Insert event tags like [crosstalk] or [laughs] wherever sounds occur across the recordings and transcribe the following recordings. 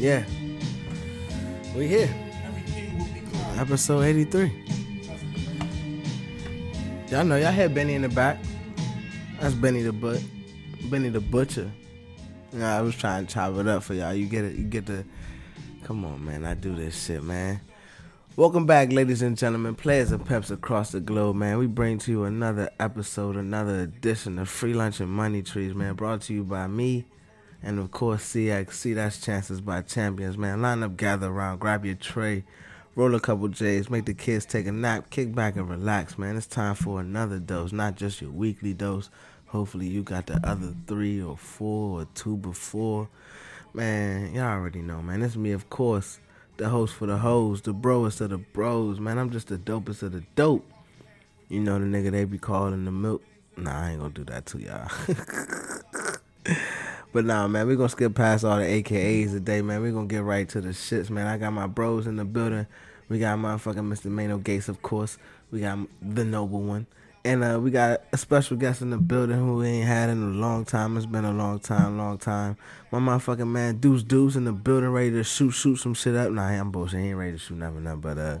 Yeah. We here. Episode 83. Y'all know y'all had Benny in the back. That's Benny the But Benny the Butcher. Nah, I was trying to chop it up for y'all. You get it, you get the come on man, I do this shit, man. Welcome back, ladies and gentlemen, players and peps across the globe, man. We bring to you another episode, another edition of Free Lunch and Money Trees, man. Brought to you by me, and of course CX. See that's chances by champions, man. Line up, gather around, grab your tray, roll a couple J's, make the kids take a nap, kick back and relax, man. It's time for another dose, not just your weekly dose. Hopefully you got the other three or four or two before. Man, y'all already know, man. It's me, of course the host for the hoes, the broest of the bros, man. I'm just the dopest of the dope. You know the nigga they be calling the milk. Nah, I ain't gonna do that to y'all. [laughs] but nah, man, we gonna skip past all the AKAs today, man. we gonna get right to the shits, man. I got my bros in the building. We got motherfucking Mr. Mano Gates, of course. We got the noble one. And uh, we got a special guest in the building who we ain't had in a long time. It's been a long time, long time. My motherfucking man Deuce Deuce in the building ready to shoot shoot some shit up. Nah, I'm bullshit. He ain't ready to shoot nothing up. But uh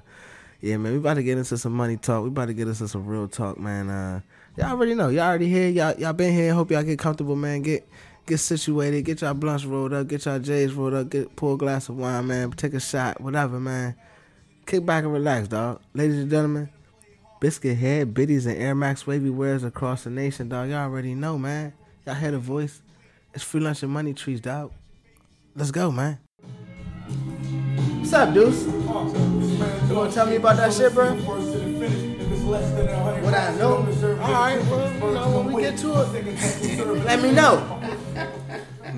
yeah, man, we about to get into some money talk. We about to get into some real talk, man. Uh y'all already know. Y'all already here. Y'all y'all been here. Hope y'all get comfortable, man. Get get situated, get y'all blunts rolled up, get y'all J's rolled up, get pour a glass of wine, man. Take a shot, whatever, man. Kick back and relax, dog. Ladies and gentlemen, Biscuit Head, Biddies, and Air Max Wavy wears across the nation, dog. Y'all already know, man. Y'all heard a voice. It's free lunch and money trees, dog. Let's go, man. What's up, Deuce? You wanna tell me about that shit, bro? What I know? Alright, well, you know, when we get to it, let me know.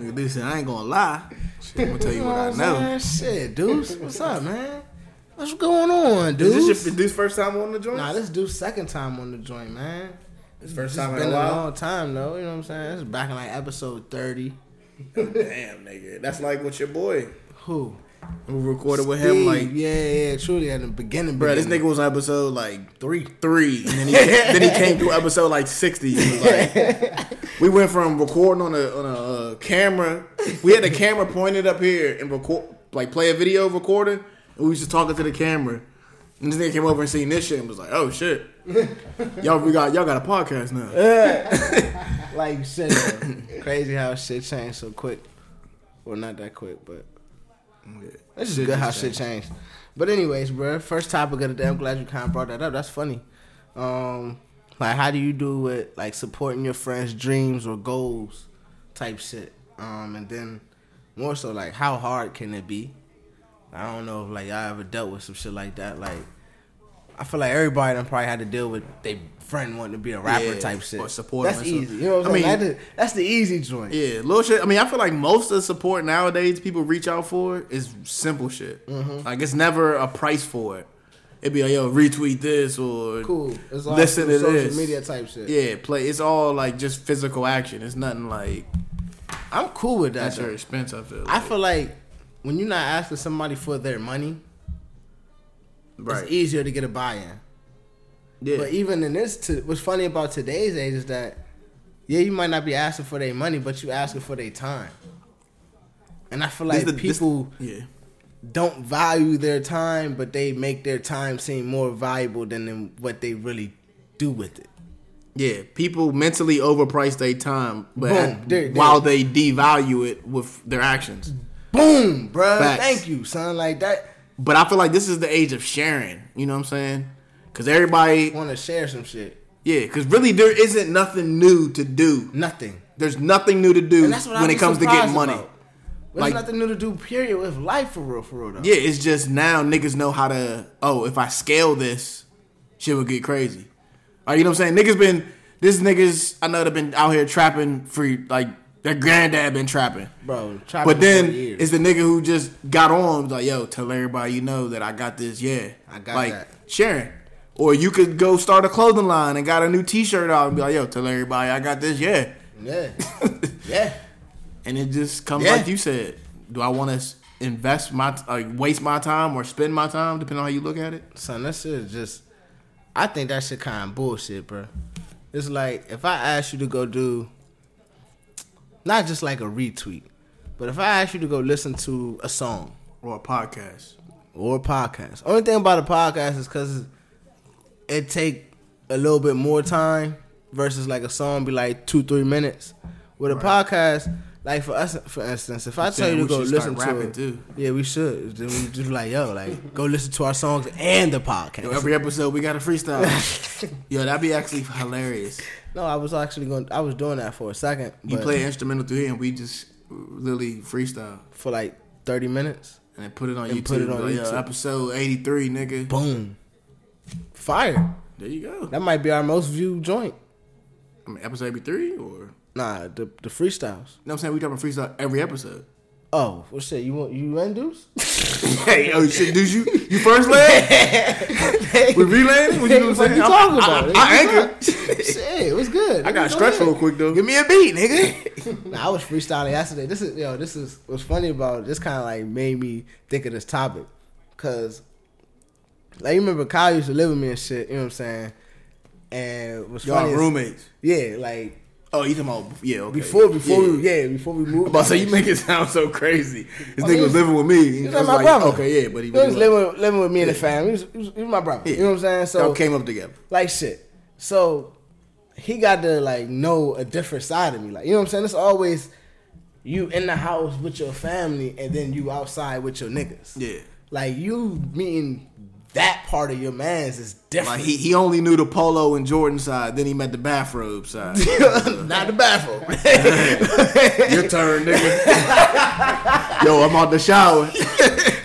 Nigga, listen, I ain't gonna lie. Shit, I'm gonna tell you what I know. Man, shit, Deuce. What's up, man? What's going on, Deuce? Is this your this first time on the joint? Nah, this Deuce second time on the joint, man. this first It's time been in a a while. long time though. You know what I'm saying? This is back in like episode thirty. [laughs] Damn, nigga, that's like with your boy. Who? We recorded with him like, yeah, yeah, truly at the beginning. bro, this nigga was on episode like three, three, and then he [laughs] then he came to episode like sixty. He was like, [laughs] we went from recording on a on a uh, camera. We had the camera pointed up here and record like play a video recording, and we was just talking to the camera. And this nigga came over and seen this shit and was like, "Oh shit, [laughs] y'all we got y'all got a podcast now." like you said, though, crazy how shit changed so quick. Well, not that quick, but it's just Shit good how just shit changed. But anyways, bro, first topic of the day. I'm glad you kind of brought that up. That's funny. Um, like, how do you do with like supporting your friends' dreams or goals, type shit? Um, and then more so, like, how hard can it be? I don't know if like I ever dealt with some shit like that. Like, I feel like everybody done probably had to deal with their friend wanting to be a rapper Yeah, type shit. or support That's easy. You know what I'm I saying? mean- That is- that's the easy joint. Yeah, little shit. I mean, I feel like most of the support nowadays people reach out for is simple shit. Mm-hmm. Like it's never a price for it. It'd be like, yo, retweet this or Cool. It's all listen to social this. media type shit. Yeah, play. It's all like just physical action. It's nothing like I'm cool with that. that's your expense. I feel. I feel like when you're not asking somebody for their money, right. it's easier to get a buy-in. yeah. But even in this, t- what's funny about today's age is that, yeah, you might not be asking for their money, but you asking for their time. And I feel like the- this- people yeah. don't value their time, but they make their time seem more valuable than what they really do with it. Yeah, people mentally overprice their time, but Boom. There- there. while they devalue it with their actions. Boom, bruh. Facts. Thank you, son. Like that. But I feel like this is the age of sharing. You know what I'm saying? Because everybody, Want to share some shit? yeah. Because really, there isn't nothing new to do. Nothing. There's nothing new to do when it comes to getting money. about. There's Like- nothing new to do. Period. With life, for real, for real though. Yeah, it's just now niggas know how to. Oh, if I scale this, shit would get crazy. Like you know what I'm saying? Niggas been this niggas I know they've been out here trapping for like their granddad been trapping. bro. trapping But then it's the nigga who just got on like, yo, tell everybody you know that I got this. Yeah, I got like that. sharing. Or you could go start a clothing line and got a new T-shirt out and be like, yo, tell everybody I got this. Yeah, yeah, [laughs] yeah. and it just comes Yeah. like you said. Do I want to invest my like waste my time or spend my time, depending on how you look at it? Son, that shit is just. I think that shit kind of bullshit, bro. It's like if I ask you to go do, not just like a retweet, but if I ask you to go listen to a song Or a podcast. or a podcast, only thing about a podcast is because it take a little bit more time versus like a song be like two three minutes. With a podcast, like for us, for instance, if I tell you to go listen to it, too. yeah, we should. Then we just be like, yo, like go listen to our songs and the podcast. Yo, every episode we got a freestyle. [laughs] Yo, that'd be actually hilarious. No, I was actually going. I was doing that for a second. You play instrumental through here and we just literally freestyle. for like thirty minutes. And then put it on And YouTube. put it on Like, YouTube. episode 83, nigga. Boom, fire. There you go. That might be our most viewed joint. I mean, episode 83 or. Nah, the the freestyles. know what I'm saying? We talking freestyle every episode. Oh, what's that? You want you induce? [laughs] hey, oh shit, dude, you you first land? [laughs] we relaying? What you, know what What saying? you talking I- about? I, I anchored. Shit, it was good. I got Go stretched real quick though. Give me a beat, nigga. [laughs] nah, I was freestyling yesterday. This is yo. This is what's funny about. This kind of like made me think of this topic, cause like you remember Kyle used to live with me and shit. You know what I'm saying? And what's Y'all funny? is- roommates. yeah, like Oh, you talking about yeah? Okay. before before yeah. we yeah before we moved. About out you make it sound so crazy. This I nigga was living with me. He He's was my like, brother. okay, yeah, but he, He was living, living with me and the family. He was, he was, he was my brother. You know what I'm saying? So y'all came up together. like shit. So he got to like know a different side of me. Like you know what I'm saying? It's always you in the house with your family and then you outside with your niggas. Yeah. Like you meeting that part of your man's is different. Like he, he only knew the polo and Jordan side, then he met the bathrobe side. [laughs] not the bathrobe. [laughs] Your turn, nigga. [laughs] Yo, I'm out the shower.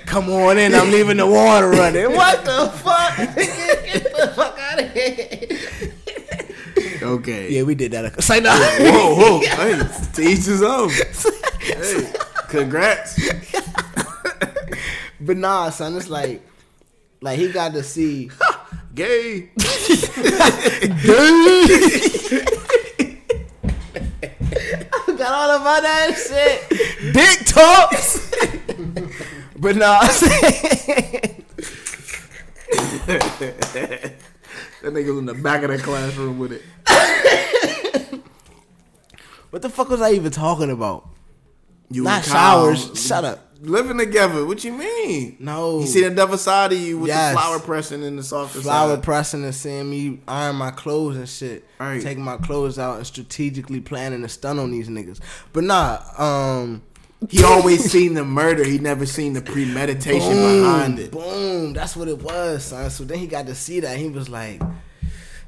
Come on in. I'm leaving the water running. What the fuck? Get the fuck out of here. Okay. Yeah, we did that. Say no. Whoa, whoa. Hey, to each his own. Hey, congrats. But nah, son, it's like, like he got to see. [laughs] Gay. gay. [laughs] got all about that shit. Dick talks. but nah, I'm saying- That nigga was in the back of the classroom with it. what the fuck was I even talking about? You Not showers. Shut up. Living together. What you mean? No. You see the other side of you with Yes. the flower pressing and the softer flower side. pressing and seeing me iron my clothes and shit. Right. Taking my clothes out and strategically planning a stun on these niggas. But nah, um He always [laughs] seen the murder. He never seen the premeditation boom, behind it. Boom. That's what it was, son. So then he got to see that. He was like,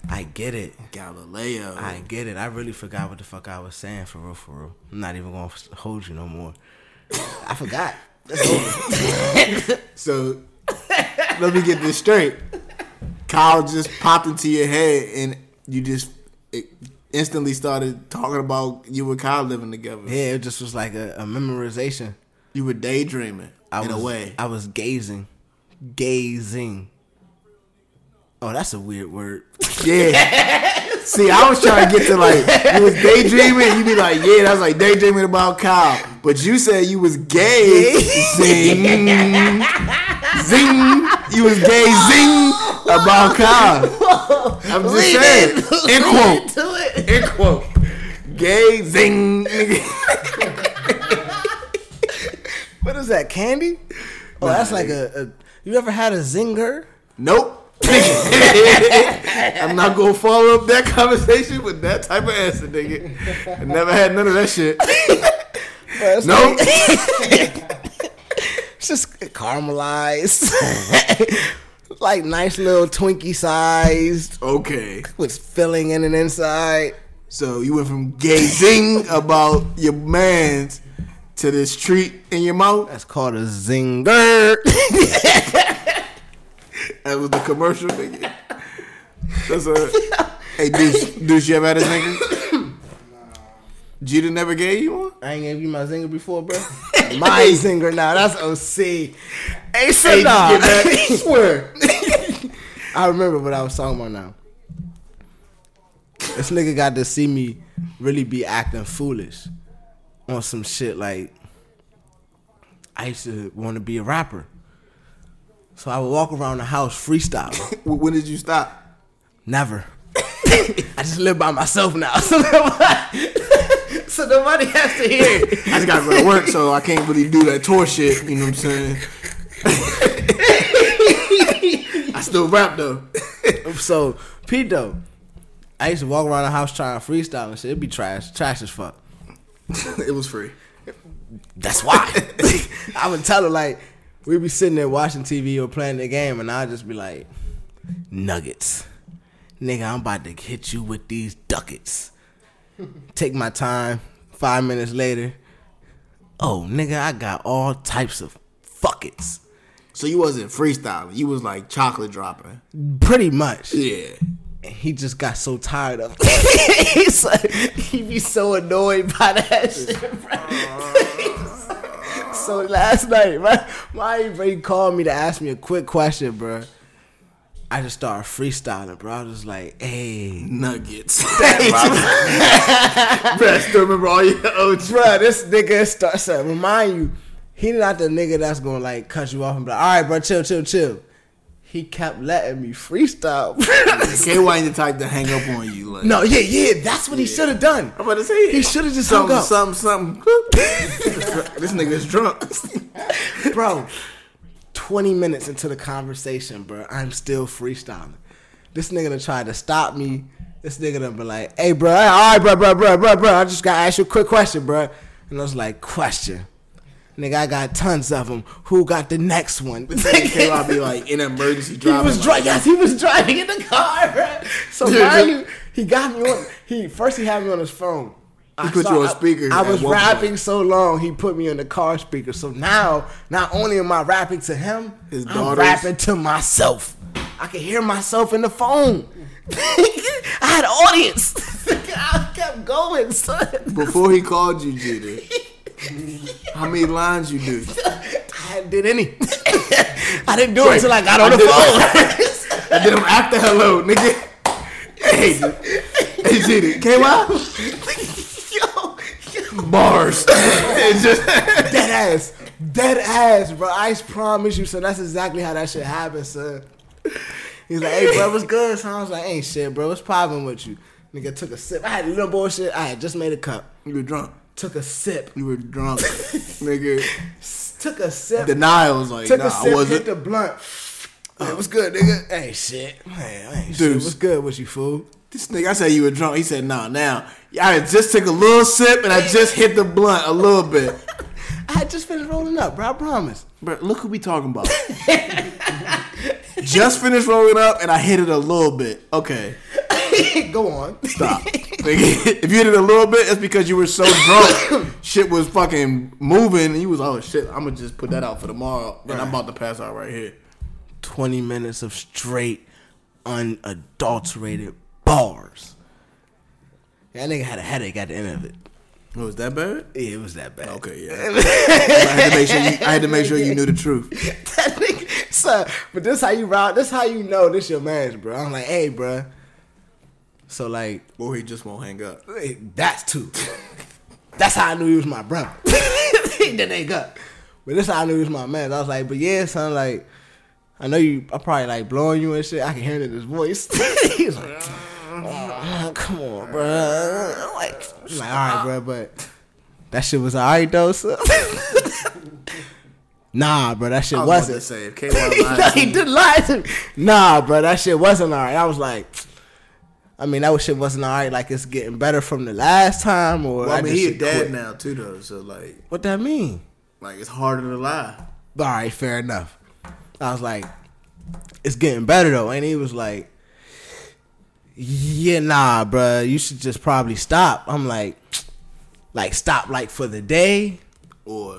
I get it. Galileo. I get it. I really forgot what the fuck I was saying for real, for real. I'm not even gonna hold you no more. I forgot. [laughs] So let me get this straight. Kyle just popped into your head and you just instantly started talking about you and Kyle living together. yeah, it just was like a, a memorization. You were daydreaming I in was, a way. I was gazing, gazing. Oh, that's a weird word. Yeah. [laughs] See, I was trying to get to like you was daydreaming. You be like, yeah, that's like daydreaming about Kyle. But you said you was gay. zing, zing. You was gay. Zing about Kyle. I'm just saying. in. Lean quote. In quote. Gay. Zing. What is that? Candy? Oh, that's like a, a. You ever had a zinger? Nope. [laughs] I'm not gonna follow up that conversation with that type of answer, nigga. I never had none of that shit. Like- it's just caramelized, [laughs] like nice little Twinkie sized Okay. with filling in and inside. So you went from gazing about your man's to this treat in your mouth. That's called a zinger. [laughs] That was the commercial, nigga. That's a. [laughs] Hey, Deuce, Deuce, you ever had a zinger? Jeter never gave you one? I ain't gave you my zinger before, bro. [laughs] my zinger now. That's OC. Hey, Hey, sit just down. Swear. [laughs] I remember what I was talking about now. This nigga got to see me really be acting foolish on some shit like I used to want to be a rapper. So I would walk around the house freestyling. [laughs] when did you stop? Never. [laughs] I just live by myself now. [laughs] So, so nobody has to hear. I just got to go to work, so I can't really do that tour shit. You know what I'm saying? I still rap though. so Pete though, I used to walk around the house trying to freestyle and shit. It'd be trash, trash as fuck. it was free. That's why. I would tell her like we'd be sitting there watching TV or playing the game, and I'd just be like, "Nuggets, nigga, I'm about to hit you with these ducats." [laughs] Take my time. Five minutes later, oh nigga, I got all types of fuckets. So you wasn't freestyling. You was like chocolate dropping. Pretty much. Yeah. And he just got so tired of it. [laughs] He's like, he be so annoyed by that [laughs] shit, bro. So last night, my my bro, he called me to ask me a quick question, bro. I just started freestyling, bro. I was like, hey. Nuggets. [laughs] [laughs] bro, I still remember all your old Bro, this nigga starts to remind you, he not the nigga that's gonna like cut you off and be like, all right, bro, chill, chill, chill. He kept letting me freestyle. [laughs] [laughs] K White the type to hang up on you. Like, no, yeah, yeah, that's what he should have done. I'm about to say He should have just hung something, up. something, something. [laughs] this nigga's drunk. bro. Twenty minutes into the conversation, bro, I'm still freestyling. This nigga done tried to stop me. This nigga done be like, "Hey, bro, all right, bro, bro, bro, bro, bro. I just gotta ask you a quick question, bro." And I was like, "Question." Nigga, I got tons of them. Who got the next one? White be like in emergency He driving. was like, driving. Yes, he was driving in the car. [laughs] So you, he got me on. He first he had me on his phone. He put you on speaker I, at was rapping point. so long, he put me on the car speaker. So now, not only am I rapping to him, His I'm daughters. rapping to myself. I can hear myself in the phone. [laughs] I had an audience. [laughs] I kept going, son. Before he called you, Jeter, how many lines you do? [laughs] I did any. [laughs] I didn't do it until I got on I the phone. I did him after hello, nigga. Hey, hey, Jeter, K White yo, yo. bars. [laughs] Just Dead ass. Dead ass, bro. I promise you, son. That's exactly how that shit happened, son. He's like, hey, bro, what's good? So I was like, ain't shit, bro. What's poppin' with you? Nigga took a sip. I had a little bullshit. I had just made a cup. you were drunk. Took a sip. You were drunk, [laughs] nigga. Took a sip. Denial was like, took nah, a I sip. wasn't. Hit the blunt. Hey, what's good, nigga? Hey, shit. Man, ain't shit. What's good with you, fool? This nigga, I said you were drunk. He said, nah, now. I just took a little sip and I just hit the blunt a little bit. [laughs] I had just finished rolling up, bro. I promise. Bro, look who we talking about. just finished rolling up and I hit it a little bit. Okay, [laughs] Go on. stop. [laughs] If you hit it a little bit, it's because you were so drunk. [coughs] shit was fucking moving and you was, oh shit, I'm gonna just put that out for tomorrow. And I'm about to pass out right here. 20 minutes of straight, unadulterated bars. That nigga had a headache at the end of it. Oh, was that bad? Yeah, it was that bad. Okay, yeah. [laughs] I had to make sure you, I had to make sure you knew the truth. [laughs] that nigga, but this how you route. This how you know this your man's, bro. I'm like, hey, bro. So like, Or he just won't hang up. that's two. that's how I knew he was my brother. [laughs] he didn't hang up. But this how I knew he was my man. I was like, but yeah, son, like, I know you. I probably like blowing you and shit. I can hear it in his voice. [laughs] he was like, oh, come on, bro. I'm like, I'm like, all right, bro, but that shit was alright though, son. [laughs] nah, bro, that shit I was wasn't. say, if K-Y lied no, he did lie to me. Nah, bro, that shit wasn't alright. I was like, I mean, that shit wasn't alright. Like it's getting better from the last time, or Well, I mean, he a dad quit. now too, though. So like, What that mean? like it's harder to lie. All right, fair enough. I was like, it's getting better though, and he was like, yeah, nah, bro, you should just probably stop. I'm like, like stop, like for the day, Or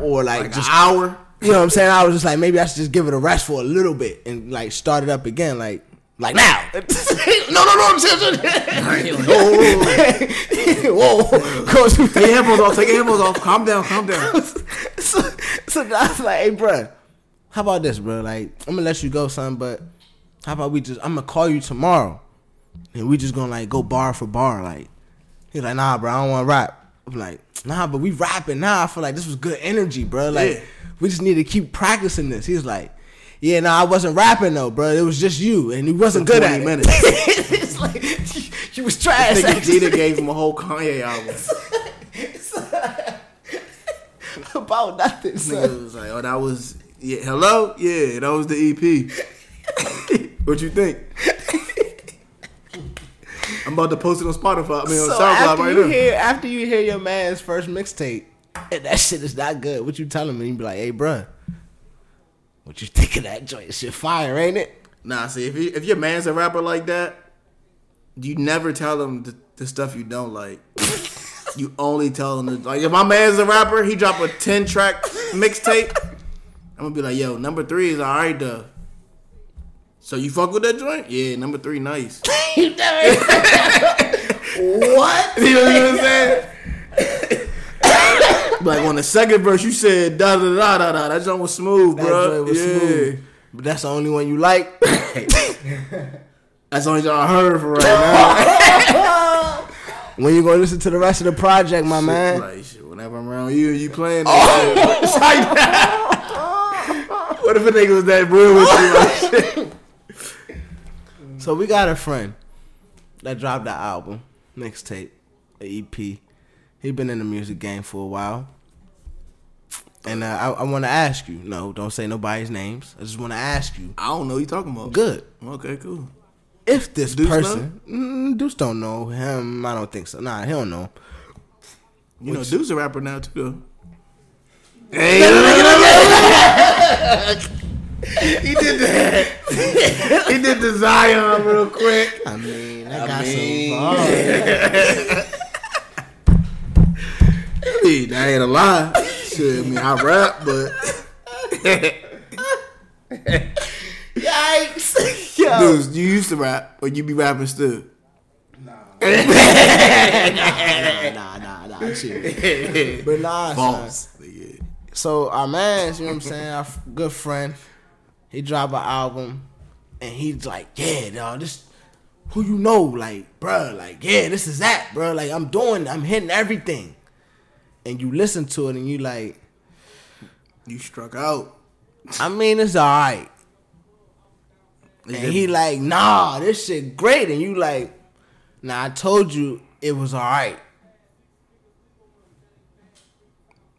or like, like just an hour. You know what I'm saying? I was just like, maybe I should just give it a rest for a little bit and like start it up again, like like now. [laughs] no, no, no, I'm serious. [laughs] [laughs] Whoa, Whoa. Take your headphones off. Take your headphones off. Calm down. Calm down. so, so I was like, hey, bro, how about this, bro? Like, I'm gonna let you go, son, but how about we just? I'm gonna call you tomorrow, and we just gonna like go bar for bar. Like, he's like, nah, bro, I don't want to rap. I'm like, nah, but we rapping now. I feel like this was good energy, bro. Like, Yeah. we just need to keep practicing this. He's like. Yeah, no, I wasn't rapping though, bro. It was just you, and he wasn't good 20 at it. [laughs] [laughs] it's like [laughs] you was trash. Nigga actually. Jeter gave him a whole Kanye album. about nothing. Son. Nigga was like, oh, that was yeah. Hello, yeah, that was the EP. what you think? I'm about to post it on Spotify. I mean, on So SoundCloud after right you now. hear after you hear your man's first mixtape and that shit is not good, what you telling me? You be like, "Hey, bruh, what you think of that joint? Shit fire, ain't it?" Nah, see, if you, if your man's a rapper like that, you never tell him the, the stuff you don't like. [laughs] you only tell him the, like if my man's a rapper, he drop a ten track mixtape. I'm gonna be like, yo, number three is all right though. So you fuck with that joint? Yeah, number three, nice. [laughs] [laughs] What? You know what I'm saying? Like on the second verse, you said da da da da da. That joint was smooth, That bro. was yeah. smooth. But that's the only one you like. [laughs] That's the only joint I heard for right now. [laughs] when you gonna listen to the rest of the project, my man? Like shit, whenever I'm around you, you playing that shit. It's like that. What if a nigga was that real with you? Like, [laughs] shit. So we got a friend that dropped the album, mixtape, a EP. He been in the music game for a while. And uh, I, I want to ask you. No, don't say nobody's names. I just want to ask you. I don't know you talking about. Good. Okay, cool. If this Deuce person, mm, Deuce don't know him. I don't think so. Nah, he don't know. You know, Dude's a rapper now too. Though. he did that. he did the Zion real quick. I mean, I, got mean- some [laughs] bars. I that ain't a lie. Shit, I mean, I rap, but Yikes! [laughs] Yo. dudes, you used to rap, or you be rapping still? Nah, nah, nah, chill. But nah, son. False. So our man, you know what I'm saying, our good friend, he dropped an album, and he's like, "Yeah, dog, this who you know, like, bruh, like, yeah, this is that, bruh, like, I'm doing, I'm hitting everything." And you listen to it, and you like, You struck out. I mean, it's all right. And he like, nah, this shit great, and you like, nah, I told you it was all right.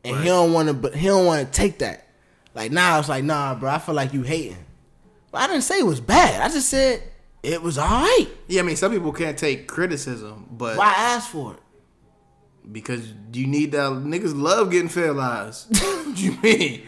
And he don't want to, but he don't want to take that. Like now, it's like, nah, bro, I feel like you hating. But I didn't say it was bad. I just said it was all right. Yeah, I mean, some people can't take criticism, but Why ask for it? Because you need that niggas love getting fair lies. [laughs] what you mean?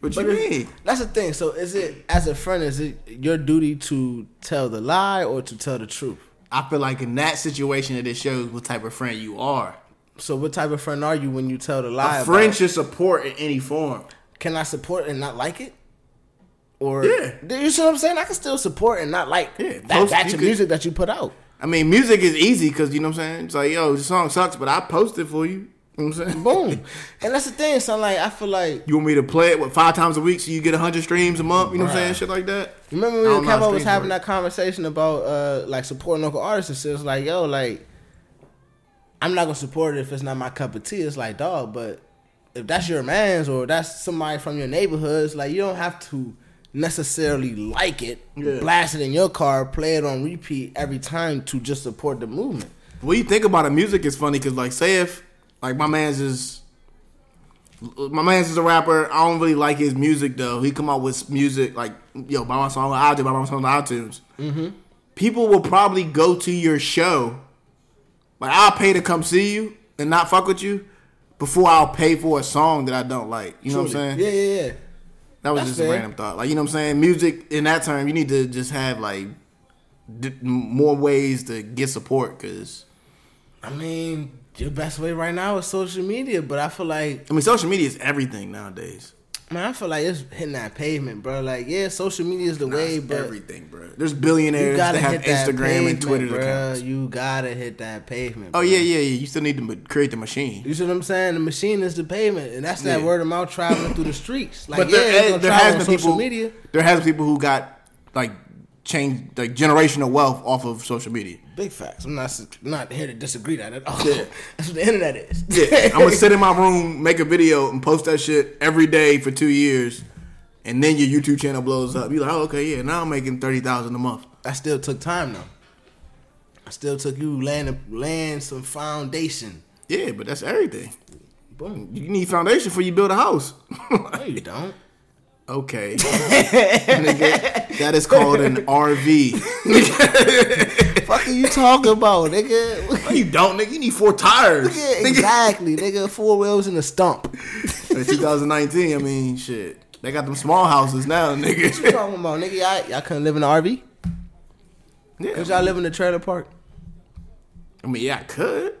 what you mean? That's the thing. So is it as a friend? Is it your duty to tell the lie or to tell the truth? I feel like in that situation, it just shows what type of friend you are. So what type of friend are you when you tell the lie? A friend should support in any form. can I support and not like it? Or Yeah. you see what I'm saying? I can still support and not like Yeah, that batch of music that you put out. I mean, music is easy because you know what I'm saying. It's like, yo, the song sucks, but I post it for you. You know what I'm saying? Boom. [laughs] and that's the thing. So like, I feel like You want me to play it what five times a week so you get hundred streams a month? You know what I'm saying? Shit like that. remember when don't know how Kevo was having work. that conversation about uh like supporting local artists and shit. It's like, yo, like I'm not gonna support it if it's not my cup of tea. It's like, dog, but if that's your man's or that's somebody from your neighborhood, it's like you don't have to necessarily like it, Yeah. blast it in your car, play it on repeat every time to just support the movement. When you think about it, music is funny because, like, say if like my man's is my man's is a rapper. I don't really like his music though. He come out with music like yo, buy my song on iTunes, buy my song on iTunes. Mm-hmm. People will probably go to your show. Like I'll pay to come see you and not fuck with you before I'll pay for a song that I don't like. You know what I'm saying? Yeah, yeah, yeah. That was That's just a random thought. Like you know what I'm saying? Music in that term, you need to just have like d- more ways to get support because. I mean, your best way right now is social media, but I feel like I mean, social media is everything nowadays. Man, I feel like it's hitting that pavement, bro. Like, yeah, social media is the way, It's but everything, bro. There's billionaires that have Instagram pavement, and Twitter bro. accounts. You gotta hit that pavement. Oh yeah, yeah, yeah. You still need to create the machine. You see what I'm saying? The machine is the pavement, and that's that Yeah. word of mouth traveling through the streets. [laughs] Like, But yeah, there, there has been people. media. There has been people who got like changed like generational wealth off of social media. Big facts. I'm not not here to disagree that at all. Yeah. [laughs] That's what the internet is. Yeah, [laughs] I'm gonna sit in my room, make a video, and post that shit every day for two years, and then your YouTube channel blows up. You're like, oh, okay, yeah, now I'm making thirty thousand a month. that still took time though. I still took you laying laying some foundation. Yeah, but that's everything. Boom. You need foundation before you build a house. No, you [laughs] don't. Okay. [laughs] Nigga, that is called an RV. Fuck are you talking about, nigga? No, you don't, nigga. You need four tires. Nigga, exactly, nigga. Four wheels and a stump. In 2019, I mean, shit. They got them small houses now, nigga. What you talking about, nigga? Y'all, y'all couldn't live in an RV? Yeah, Cause y'all live in a trailer park. I mean, yeah, I could.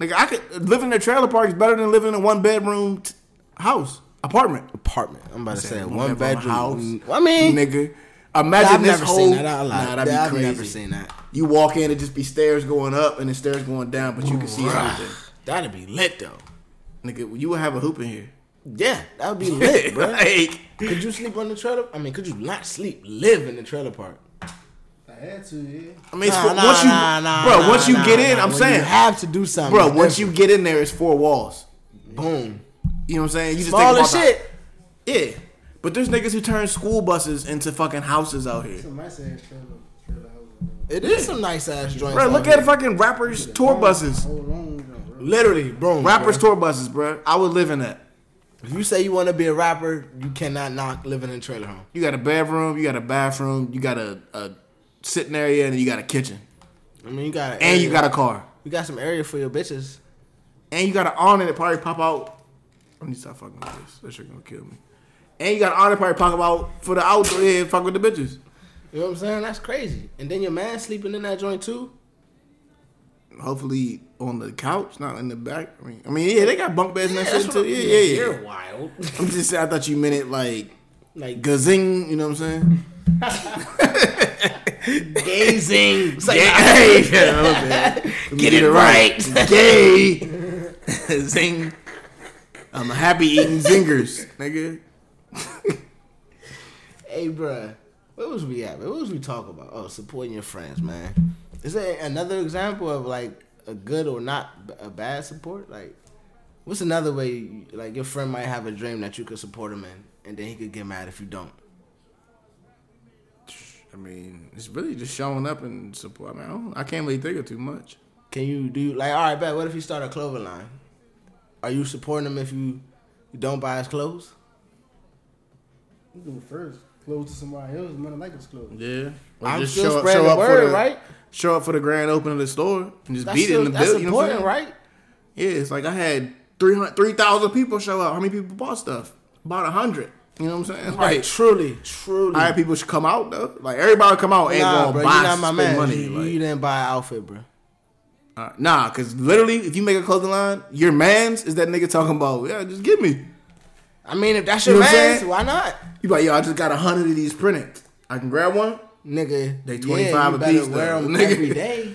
Nigga, I could live in a trailer park is better than living in a one bedroom t- house apartment. Apartment. I'm about to say Said one bedroom house. I mean, nigga, imagine I've this never whole. seen that out loud. Nah, that'd be I've crazy. never seen that. You walk in, it just be stairs going up and then stairs going down, but you can see everything. That'd be lit though. Nigga, you would have a hoop in here. Yeah, that would be lit, [laughs] bro. like, Could you sleep on the trailer? I mean, could you not sleep? Live in the trailer park? I had to, yeah. I mean, Nah, for, nah, once you, nah, nah, bro, nah, once you nah, get in, nah. I'm When saying, you have to do something, bro, it's once you get in there, it's four walls. boom, You know what I'm saying? You just small think as about shit. The, yeah, but there's niggas who turn school buses into fucking houses out here. Some nice ass trailer, trailer house. It is some nice ass joints. Bro, out look here. at fucking rappers tour buses. Hold on, bro. literally, bro. Rappers tour buses, bro. I would live in that. If you say you want to be a rapper, you cannot knock living in a trailer home. You got a bedroom, you got a bathroom, you got a, a sitting area, and you got a kitchen, I mean, you got a and you got a car, you got some area for your bitches. and you got an awning that probably pop out. I need to stop fucking with this. That shit gonna kill me. And you got an awning probably pop out for the outdoor. Yeah, fuck with the bitches. You know what I'm saying? That's crazy. And then your man sleeping in that joint too. Hopefully on the couch, not in the back. I mean, I mean, yeah, they got bunk beds and that shit too. Yeah, yeah, yeah. You're wild. [laughs] I'm just saying. I thought you meant it like like gazing. You know what I'm saying? [laughs] gazing. [laughs] It's like, Gay. Yeah, okay. Me Get it right. Gay. Zing. I'm a happy eating zingers, nigga. [laughs] Hey, bruh, where was we at? What was we talking about? Oh, supporting your friends, man. Is there another example of like a good or not a bad support? Like, what's another way? you- Like, your friend might have a dream that you could support him in, and then he could get mad if you don't. I mean, it's really just showing up and support. I mean, I, don't, I can't really think of too much. Can you do like, all right, bet. What if you start a clothing line? Are you supporting him if you, you don't buy his clothes? You go first. Close to somebody else. Might like his clothes. Yeah. Or I'm just still show, spreading show the word, the, right? Show up for the grand opening of the store and just That's, beat it in still, the that's building. You know what I'm important, saying? right? Yeah, it's like I had 300 3,000 people show up. How many people bought stuff? About 100. You know what I'm saying? Right, Like, truly, truly. I had people should come out though. Like everybody come out ain't nah, gonna buy you're not my spend man. money. you, like, you didn't buy an outfit, bro. Uh, nah, cause literally, if you make a clothing line, your man's is that nigga talking about, yeah, just give me. I mean, if that's You your know what I'm man, saying? why not? You like, yo, I just got a hundred of these printed. I can grab one. Nigga, They yeah, 25 you a piece, wear them nigga. every day.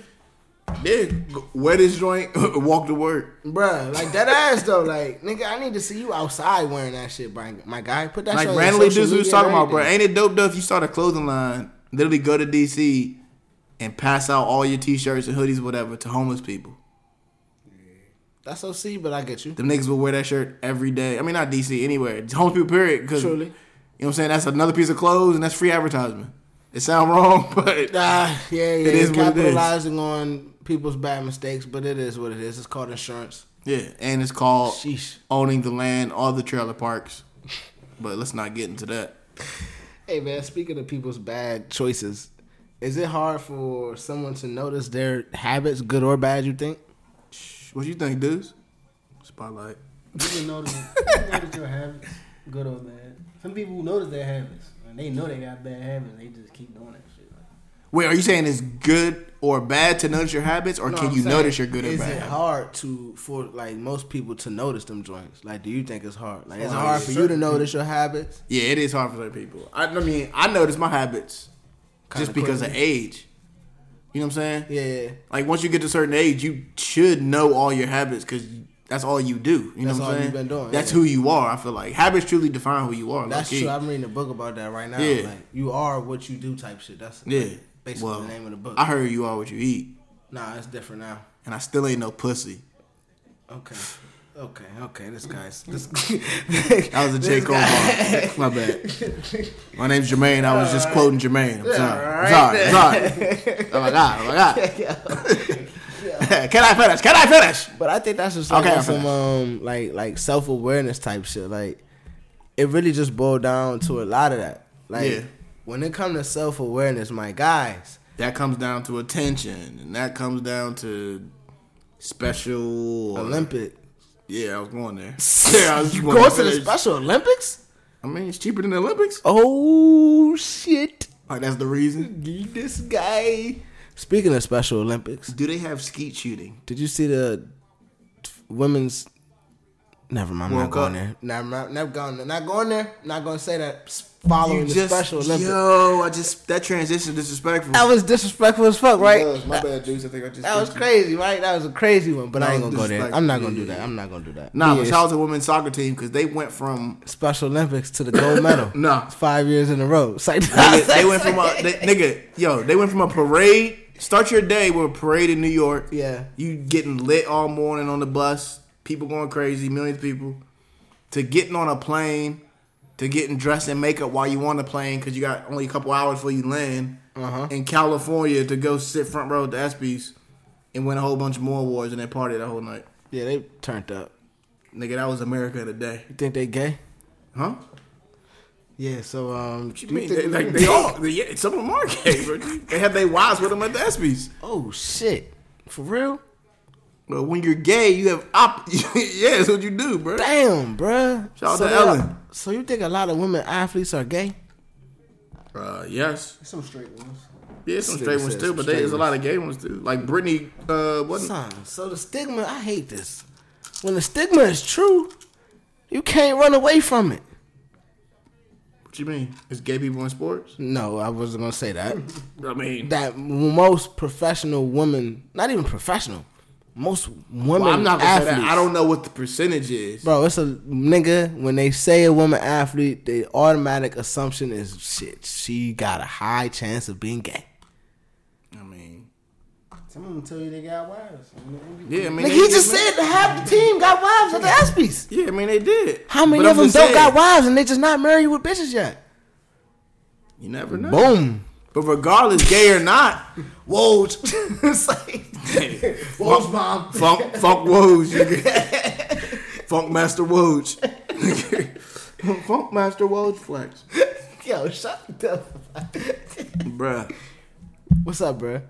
Yeah, wear this joint, [laughs] walk to work. Bruh, like that ass though, like nigga, I need to see you outside wearing that shit, bro. My guy, put that Like shit on your randomly, dudes we was talking about, bro. Ain't it dope though if you start a clothing line, literally go to DC and pass out all your t-shirts and hoodies, whatever, to homeless people. That's OC, but I get you. Them niggas will wear that shirt every day. I mean, not DC, anywhere. Homeless people, period. Because Truly. You know what I'm saying? That's another piece of clothes and that's free advertisement. It sound wrong, [laughs] but Ah, yeah, yeah. It is what it is. capitalizing on people's bad mistakes, but it is what it is. It's called insurance. yeah. And it's called Sheesh. owning the land, all the trailer parks. But let's not get into that. Hey man, speaking of people's bad choices, is it hard for someone to notice their habits, good or bad? You think? What do you think, dudes? Spotlight. You can notice, you can notice your habits, good or bad. Some people notice their habits, and they know they got bad habits. They just keep doing that shit. Wait, are you saying it's good or bad to notice your habits, or No, can I'm you saying, notice your good or Is it habits? hard to for like most people to notice them joints? Like, do you think it's hard? Like, is it Oh, hard for you to notice your habits? Yeah, it is hard for certain people. I, I mean, I notice my habits Kinda just because of age. You know what I'm saying? Yeah, Like once you get to a certain age, you should know all your habits because that's all you do. You know what I'm saying? you've been doing, That's yeah. who you are. I feel like habits truly define who you are. that's low-key. true. I'm reading a book about that right now. Yeah. Like, you are what you do, type shit. That's yeah. like, basically well, the name of the book. I heard you are what you eat, nah, it's different now. and I still ain't no pussy. Okay. Okay, okay, this guy's [laughs] this That was a J. Cole. My bad. My name's Jermaine. I was just quoting Jermaine. I'm sorry. I'm sorry. I'm sorry. Oh my god. Oh my god. [laughs] [laughs] Can I finish? Can I finish? But I think that's just like Okay, some um like like self awareness type shit. Like it really just boiled down to a lot of that. Like Yeah. when it comes to self awareness, my guys, That comes down to attention, and that comes down to special Olympic. Yeah, I was going there. [laughs] Yeah, I was You going going to the. Special Olympics? I mean, it's cheaper than the Olympics. Oh shit! Like that's the reason. This guy. Speaking of Special Olympics, Do they have skeet shooting? did you see the women's? Never mind. I'm World not going there. Never, not, never going there. Not going there. Not going to say that. Following the Special Olympics. Yo, I just that transition disrespectful. That was disrespectful as fuck, right? Was, my bad, Juice. I think I just That was crazy, right? That was a crazy one, but I ain't gonna go there. I'm not gonna Yeah, do that. I'm not gonna do that. Nah, Yeah, but shout out to the women's soccer team because they went from Special Olympics to the gold medal. [coughs] Nah. It's five years in a row. It's like, nigga, they went from a [laughs] they, nigga, yo, they went from a parade. Start your day with a parade in New York. Yeah. you getting lit all morning on the bus, people going crazy, millions of people, to getting on a plane, to getting dressed in makeup while you on the plane because you got only a couple hours before you land Uh-huh. in California to go sit front row at the ESPYS and win a whole bunch more awards and they party the whole night. yeah, they turned up. Nigga, that was America in a day, You think they gay? huh? Yeah. So um, you mean? They, like they all, they, yeah, some of them are gay, bro. They had their wives with them at the ESPYS. Oh shit! For real? But when you're gay, you have op. [laughs] yeah, that's what you do, bro. Damn, bruh. Shout out so to they- Ellen. So you think a lot of women athletes are gay? Uh, yes. Some straight ones. Yeah, some This straight ones too, but there's a lot of gay ones too. Like Brittany, uh, wasn't Son, so the stigma, I hate this. When the stigma is true, you can't run away from it. what you mean? Is gay people in sports? No, I wasn't gonna say that. [laughs] I mean, that most professional women, not even professional, most women well, I'm not gonna athletes, say that. I don't know what the percentage is. Bro, it's a nigga. When they say a woman athlete, the automatic assumption is shit. She got a high chance of being gay. I mean, Some of them tell you they got wives. yeah, I mean, Nigga, they- he just said that half the team got wives at the ESPYS. Yeah, I mean they did. How many But of I'm them don't saying, got wives and they just not married with bitches yet? You never know. Boom. But regardless, gay or not, Whoa. [laughs] it's like, Woj mom. funk, funk Woj, [laughs] funk master Woj, [laughs] funk master Woj flex, Yo, shut the fuck bruh. What's up, bruh?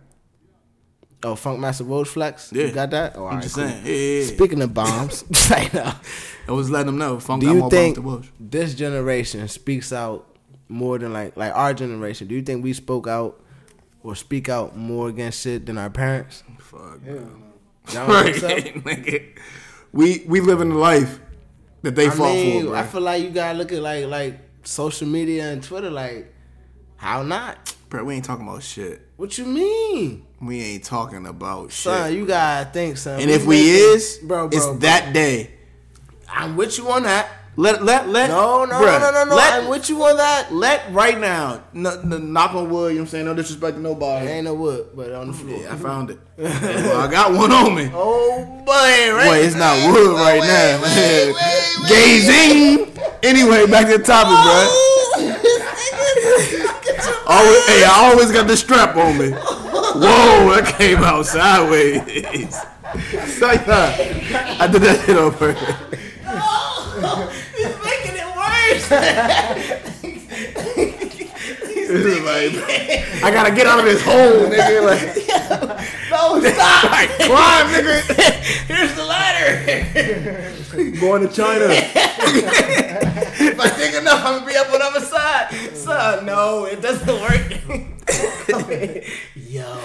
Oh, Funk Master Road Flex? Yeah. You got that? Oh, all I'm right, just cool. saying. Yeah, yeah, yeah. Speaking of bombs, right now, I was letting them know. Funk do got you more think bombs than Woj. this generation speaks out more than like like our generation? Do you think we spoke out or speak out more against shit than our parents? Fuck. Hell no. Y'all don't Right, think so? [laughs] nigga. We we live in the life that they I fought mean, for, bro. I feel like you gotta look at like like social media and Twitter. Like, how not? bro, we ain't talking about shit. What you mean, We ain't talking about shit. son? shit. You gotta think, son. and if we is, bro, bro, it's bro. that day. I'm with you on that. Let let let No, no, bruh, no, no, no. Let, I'm with you on that. let right now. No, no, knock on wood. You know what I'm saying? No disrespect to nobody. Ain't no wood, but on the floor. Yeah, I found it. Well, I got one on me. Oh boy, right? Boy, it's not wood right now. wait, wait, Gazing. Anyway, back to the topic, bro. Oh, [laughs] [laughs] always, hey, I always got the strap on me. Whoa, that came out sideways. [laughs] So, yeah, I did that shit on purpose. He's making it worse. This is like, I gotta get out of this hole, nigga. Like, [laughs] no, stop. like climb, nigga. Here's the ladder. Going to China. if I dig enough, I'm gonna be up on the other side. Son, no, it doesn't work. Yo.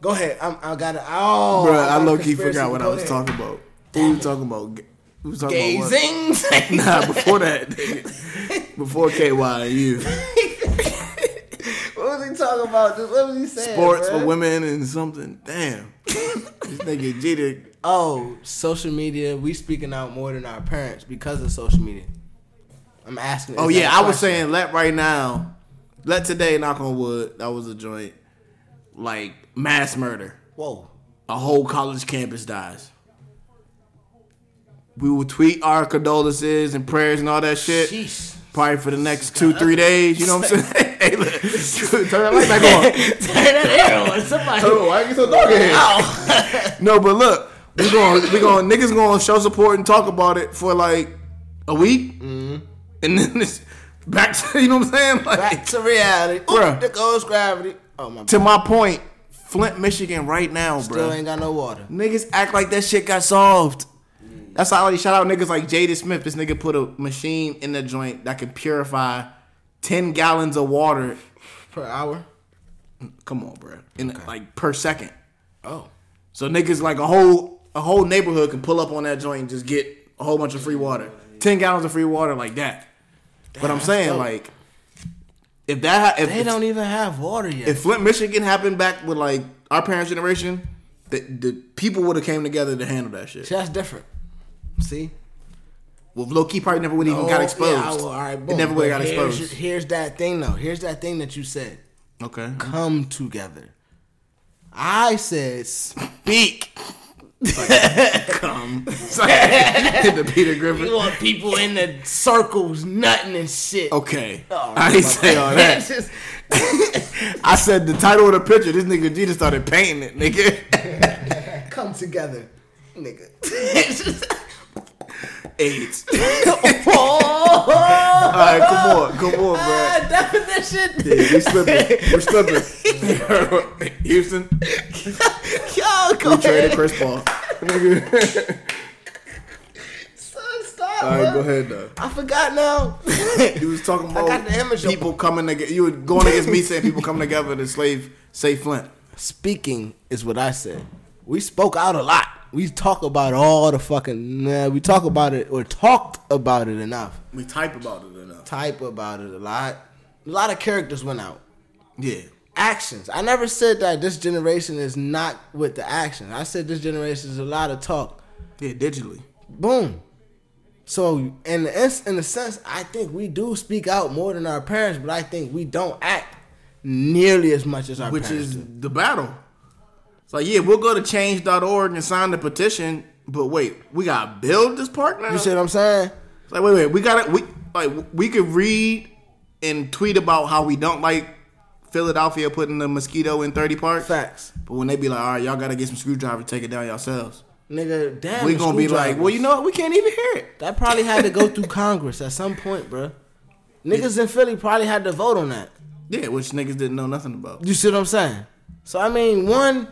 Go ahead. I'm, I got it. Oh, Bro, I low key forgot what I was talking about. Who we talking about? We was talking about. [laughs] Nah, before that, before KY and you. [laughs] what was he talking about? What was he saying? Sports bruh? for women and something. Damn. this nigga Jeter. Oh, social media. We speaking out more than our parents because of social media. I'm asking. Oh yeah, I was saying let right now. Let today knock on wood. That was a joint. Like mass murder. Whoa. A whole college campus dies. We will tweet our condolences and prayers and all that shit. Sheesh. Probably for the next two, three days. You know what I'm [laughs] saying? [laughs] hey, look, turn that light back on. [laughs] Turn that air on. Somebody. Oh, why you get so dark in here? No, but look, we going we going niggas going to show support and talk about it for like a week, mm-hmm. and then it's back to you know what I'm saying? Like Back to reality. Bruh. There goes gravity. Oh my. to my point, Flint, Michigan, right now, Still bro. ain't got no water. Niggas act like that shit got solved. That's how I shout out niggas like Jaden Smith. This nigga put a machine in the joint that can purify ten gallons of water. Per hour. Come on, bro. In like per second. Oh. So niggas like a whole a whole neighborhood can pull up on that joint and just get a whole bunch of free water. Ten gallons of free water like that. But I'm saying dope. like if that ha- if, They don't even have water yet. if Flint, Michigan happened back with like our parents' generation, the, the people would have came together to handle that shit. See, that's different. See? Well, low key probably never would even got Oh, exposed. yeah, well, all right, it never would have got here's- exposed. Here's that thing, though. Here's that thing that you said. Okay. Come together. I said speak. [laughs] Come. [laughs] It's like the Peter Griffin. You want people in the circles, nutting and shit. Okay. Oh, I didn't say all that. [laughs] Just- I said the title of the picture. This nigga G just started painting it, nigga. come together, nigga. It's just- AIDS. [laughs] oh, All right, come on, come on, bro. ah, definition. Yeah, we slipping. We're slipping. Houston, Yo, go we traded. Chris Paul. [laughs] Nigga. Stop. All right, bro. go ahead though. I forgot now. [laughs] You was talking about got up. people coming together. You were going against me saying people coming together to slave say Flint. Speaking is what I said. We spoke out a lot. We talk about all the fucking. Nah, we talk about it or talked about it enough. We type about it enough. Type about it a lot. A lot of characters went out. Yeah. Actions. I never said that this generation is not with the action. I said this generation is a lot of talk. Yeah, digitally. Boom. So in the in a sense, I think we do speak out more than our parents, but I think we don't act nearly as much as our which parents. Which is do. the battle. Like, yeah, we'll go to change.org and sign the petition, but wait, we gotta build this park now. You see what I'm saying? It's like, wait, wait, we gotta we like we could read and tweet about how we don't like Philadelphia putting the mosquito in 30 Park. Facts. But when they be like, all right, y'all gotta get some screwdrivers, take it down yourselves. Nigga, damn. we gonna be like, well, you know what? We can't even hear it. That probably had to go through Congress at some point, bruh. Niggas in Philly probably had to vote on that. Yeah, which niggas didn't know nothing about. You see what I'm saying? So I mean, one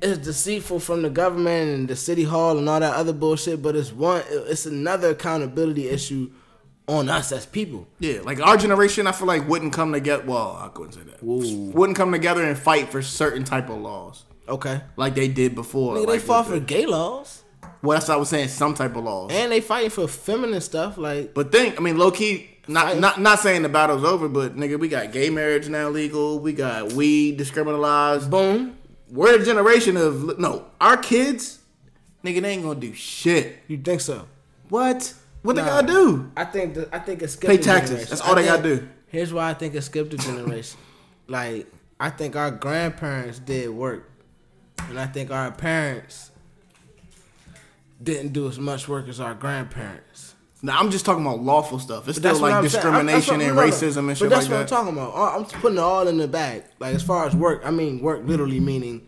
is deceitful from the government and the city hall and all that other bullshit, but it's one, it's another accountability issue on us as people. Yeah, like our generation, I feel like wouldn't come together. Well, I couldn't say that. Wouldn't come together and fight for certain type of laws Okay, like they did before. nigga, they like fought for the- gay laws Well, that's what I was saying. Some type of laws. and they fighting for feminine stuff. Like, But think, I mean, low key, not not not saying the battle's over, but nigga, we got gay marriage now legal. We got weed discriminalized. boom, We're a generation of no, our kids, nigga, they ain't gonna do shit. you think so? What? What Nah. they gotta do? I think the, I think it skipped Pay a taxes. generation. That's all I they gotta do. Here's why I think it skipped a generation. like I think our grandparents did work, and I think our parents didn't do as much work as our grandparents. Now I'm just talking about lawful stuff. It's But still like I'm saying. I'm- discrimination and racism and But shit that's like what. I'm talking about. I'm putting it all in the bag. Like as far as work, I mean work literally meaning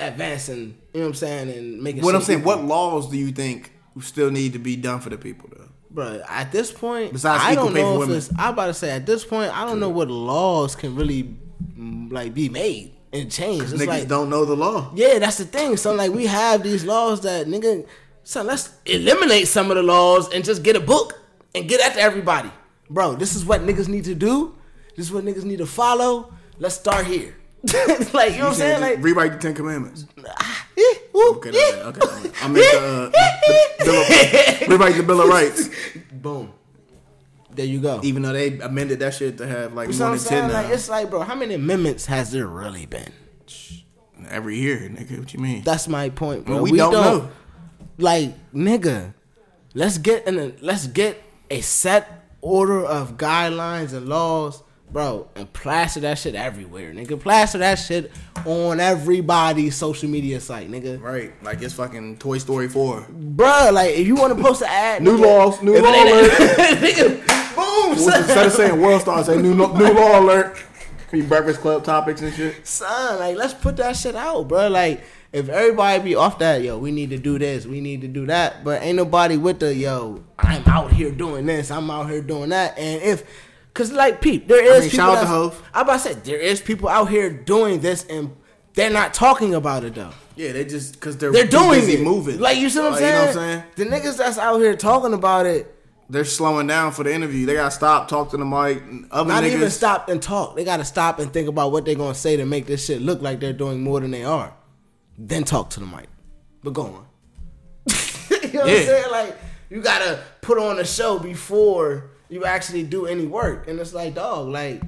advancing. You know what I'm saying, and making. What I'm saying, what laws do you think still need to be done for the people though? Bro, at this point, Besides I equal don't pay for know if women. it's. I'm about to say at this point, I don't know what laws can really mm, like be made and changed. It's Niggas like, don't know the law. yeah, that's the thing. So like, we have these laws that nigga. So let's eliminate some of the laws and just get a book and get after everybody, bro. This is what niggas need to do. This is what niggas need to follow. Let's start here. [laughs] like you know what I'm saying? Like, rewrite the Ten Commandments. eh, woo, Okay, eh, okay, okay. I make the, [laughs] uh, the bill of, rewrite the Bill of Rights, boom. There you go. even though they amended that shit to have like You know more than ten now. Like, it's like, bro, how many amendments has there really been? every year, nigga. What you mean? That's my point, bro. Well, we don't know. Like, nigga, let's get in a let's get a set order of guidelines and laws, bro, and plaster that shit everywhere, nigga. Plaster that shit on everybody's social media site, nigga. Right, like it's fucking Toy Story four. Bro, like if you want to post an ad, New nigga, laws, new law ain't- [laughs] nigga, boom, Instead of saying WorldStar, say new new law alert. Free Breakfast Club topics and shit. son, like let's put that shit out, bro. Like if everybody be off that, yo, we need to do this, we need to do that, but ain't nobody with the yo. I'm out here doing this, I'm out here doing that, and if. Cause like peep, there is mean, people. shout out to that's- Hov. I about to say there is people out here doing this, and they're not talking about it though. Yeah, they just because they're They're doing busy it. moving. Like you see what I'm Like, saying? You know what I'm saying? The niggas that's out here talking about it, They're slowing down for the interview. They gotta stop, talk to the mic. Other not niggas, even stop and talk. They gotta stop and think about what they're gonna say to make this shit look like they're doing more than they are. Then talk to the mic. But go on. [laughs] you know what I'm saying? Like you gotta put on a show before you actually do any work. And it's like, dog, like,